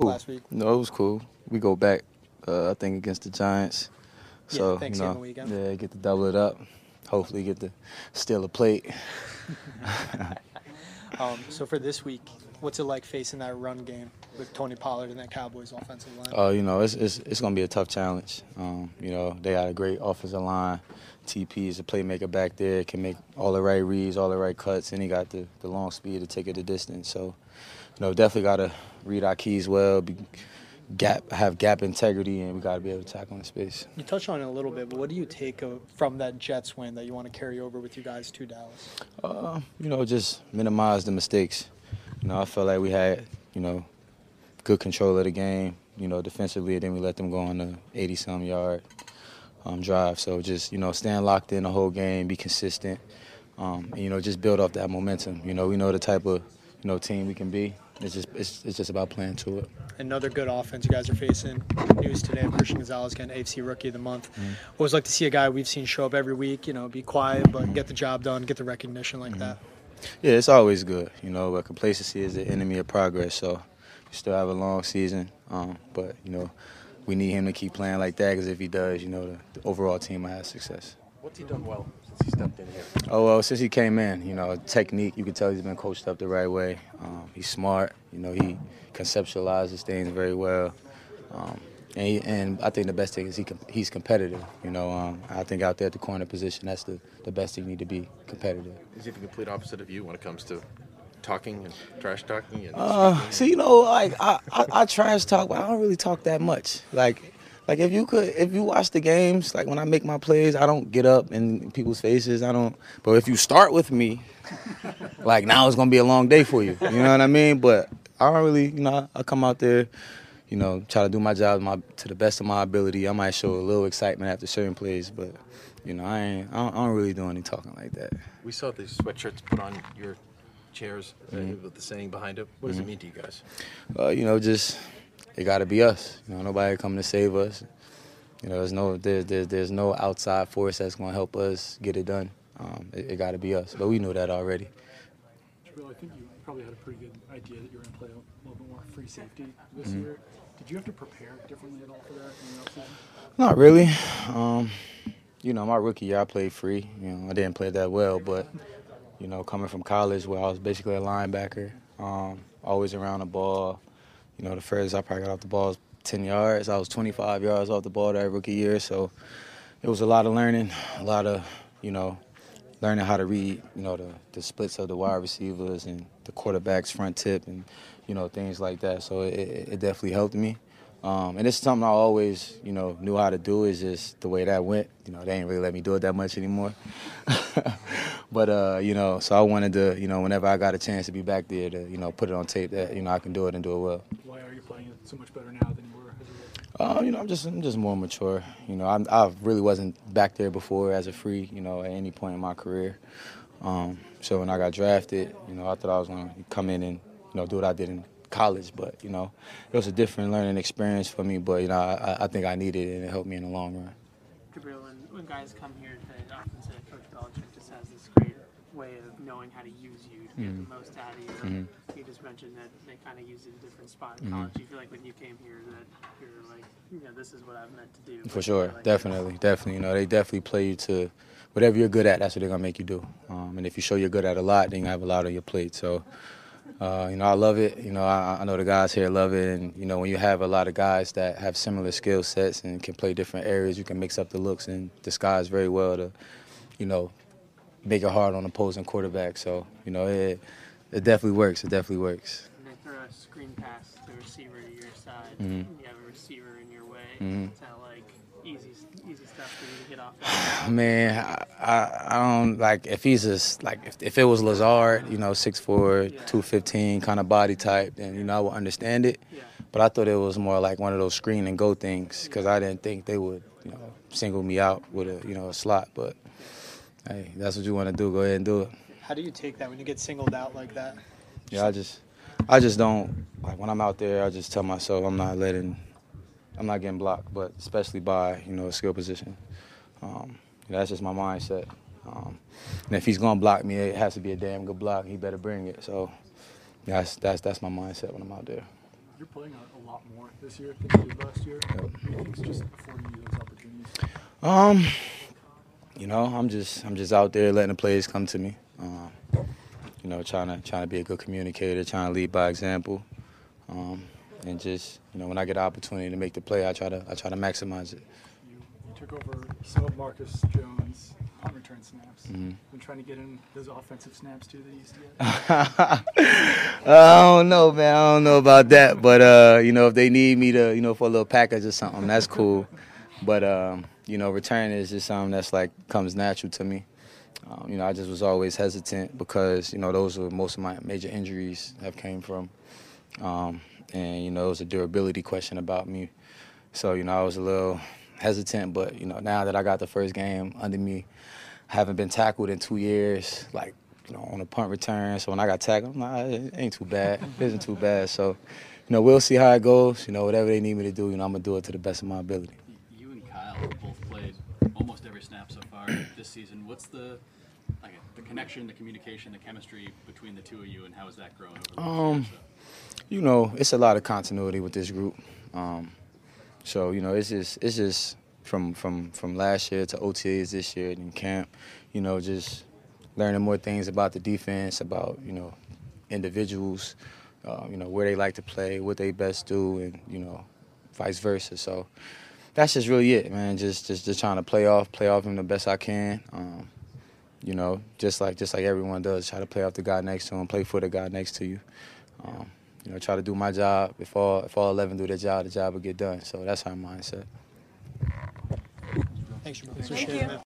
Last week? No, it was cool. We go back, uh, I think, against the Giants. Yeah, So, you know, weekend. yeah, get to double it up. Hopefully, get to steal a plate. Um, so for this week, what's it like facing that run game with Tony Pollard and that Cowboys offensive line? Uh, you know, it's it's, it's going to be a tough challenge. Um, you know, they got a great offensive line. TP is a playmaker back there, can make all the right reads, all the right cuts, and he got the, the long speed to take it the distance. So, you know, definitely got to read our keys well, be, gap have gap integrity, and we got to be able to tackle in space. you touched on it a little bit, but what do you take from that Jets win that you want to carry over with you guys to Dallas? Uh, you know, just minimize the mistakes. You know, I felt like we had, you know, good control of the game, you know, defensively, and then we let them go on the 80 some yard um, drive. So just, you know, staying locked in the whole game, be consistent, um, and, you know, just build off that momentum. You know, we know the type of, you know, team we can be. It's just, it's, it's just about playing to it. Another good offense you guys are facing. News today of Christian Gonzalez getting AFC Rookie of the Month. Always like to see a guy we've seen show up every week, you know, be quiet, but get the job done, get the recognition like that. Yeah, it's always good, you know, but complacency is the enemy of progress. So we still have a long season, um, but, you know, we need him to keep playing like that because if he does, you know, the, the overall team will have success. What's he done well since he stepped in here? Oh, well, since he came in, you know, technique, you can tell he's been coached up the right way. Um, he's smart, you know, he conceptualizes things very well. Um, and, he, and I think the best thing is he com- he's competitive. You know, um, I think out there at the corner position, that's the, the best thing you need to be competitive. Is he the complete opposite of you when it comes to talking and trash talking and Uh, see, you know, like I, I, I trash talk, but I don't really talk that much. Like, like if you could, if you watch the games, like when I make my plays, I don't get up in people's faces. I don't. But if you start with me, like now it's gonna be a long day for you. You know what I mean? But I don't really, you know, I come out there, you know, try to do my job my, to the best of my ability. I might show a little excitement after certain plays, but you know, I ain't, I don't, I don't really do any talking like that. We saw these sweatshirts put on your chairs uh, with the saying behind it. What does it mean to you guys? uh, you know, just it got to be us. You know, nobody coming to save us. You know, there's no there's there's, there's no outside force that's going to help us get it done. Um, it it got to be us, but we knew that already. Jabrill, I think you probably had a pretty good idea that you were going to play a little bit more free safety this Mm-hmm. year. Did you have to prepare differently at all for that in the offseason? Not really. Um, you know, my rookie year I played free. You know, I didn't play that well, but you know, coming from college where I was basically a linebacker, um, always around the ball. You know, the furthest I probably got off the ball was 10 yards. I was 25 yards off the ball that rookie year, so it was a lot of learning, a lot of, you know, learning how to read, you know, the, the splits of the wide receivers and the quarterback's front tip and, you know, things like that. So it, it it definitely helped me. Um, and it's something I always, you know, knew how to do. Is just the way that went. You know, they ain't really let me do it that much anymore. but uh, you know, so I wanted to, you know, whenever I got a chance to be back there, to you know, put it on tape that you know I can do it and do it well. Why are you playing it so much better now than you were as a rookie? Uh, you know, I'm just I'm just more mature. You know, I I really wasn't back there before as a free. You know, at any point in my career. Um, so when I got drafted, you know, I thought I was going to come in and you know do what I did in college, but you know, it was a different learning experience for me. But you know, I, I think I needed it and it helped me in the long run. Jabrill, when, when guys come here, they often say Coach Belichick just has this great way of knowing how to use you to get the most out of you. Mhm. You just mentioned that they kind of use it in different spots Mm-hmm. in college. Do you feel like when you came here that you're like, you know, this is what I've meant to do? For sure, Like, definitely, definitely. You know, they definitely play you to whatever you're good at. That's what they're gonna make you do. Um, and if you show you're good at a lot, then you have a lot on your plate. So, uh, you know, I love it. You know, I, I know the guys here love it. And you know, when you have a lot of guys that have similar skill sets and can play different areas, you can mix up the looks and disguise very well to, you know, make it hard on opposing quarterback. So, you know, it it definitely works. It definitely works. When they throw a screen pass to a receiver to your side, Mhm. and you have a receiver in your way. Mhm. Is that like easy stuff for you to get off? That? Man, I, I, I don't like if he's just like if, if it was Lazard, you know, 6'4", 215 kind of body type, then you know I would understand it. Yeah. But I thought it was more like one of those screen and go things because I didn't think they would, you know, single me out with a you know a slot. But hey, that's what you want to do. Go ahead and do it. How do you take that when you get singled out like that? Yeah, I just, I just don't like when I'm out there. I just tell myself I'm not letting, I'm not getting blocked, but especially by you know a skill position. Um, that's just my mindset. Um, and if he's gonna block me, it has to be a damn good block. He better bring it. So, yeah, that's that's that's my mindset when I'm out there. you're playing a, a lot more this year than you did last year. What you think is just affording you those opportunities? Um, you know, I'm just I'm just out there letting the players come to me. Um, you know, trying to trying to be a good communicator, trying to lead by example, um, and just you know when I get the opportunity to make the play, I try to I try to maximize it. You, you took over some of Marcus Jones' punt return snaps. Mm-hmm. Been trying to get in those offensive snaps too that you used to get. I don't know, man. I don't know about that, but uh, you know, if they need me to, you know, for a little package or something, that's cool. But um, you know, returning is just something that's like comes natural to me. Um, you know, I just was always hesitant because you know those are most of my major injuries have came from, um, and you know it was a durability question about me. So you know I was a little hesitant, but you know now that I got the first game under me, I haven't been tackled in two years, like you know on a punt return. So when I got tackled, I'm like, it ain't too bad, it isn't too bad. So you know we'll see how it goes. You know whatever they need me to do, you know I'm gonna do it to the best of my ability. You and Kyle both played almost every snap so far this season. What's the like the connection, the communication, the chemistry between the two of you, and how has that grown over the Um, year so? You know, it's a lot of continuity with this group. Um, so you know, it's just it's just from from from last year to OTAs this year in camp. You know, just learning more things about the defense, about you know, individuals. Uh, you know where they like to play, what they best do, and you know, vice versa. So that's just really it, man. Just just just trying to play off, play off him the best I can. Um, you know, just like just like everyone does, try to play off the guy next to him, play for the guy next to you. Um, you know, try to do my job. If all if all eleven do their job, the job will get done. So that's our mindset. Thanks, it, man.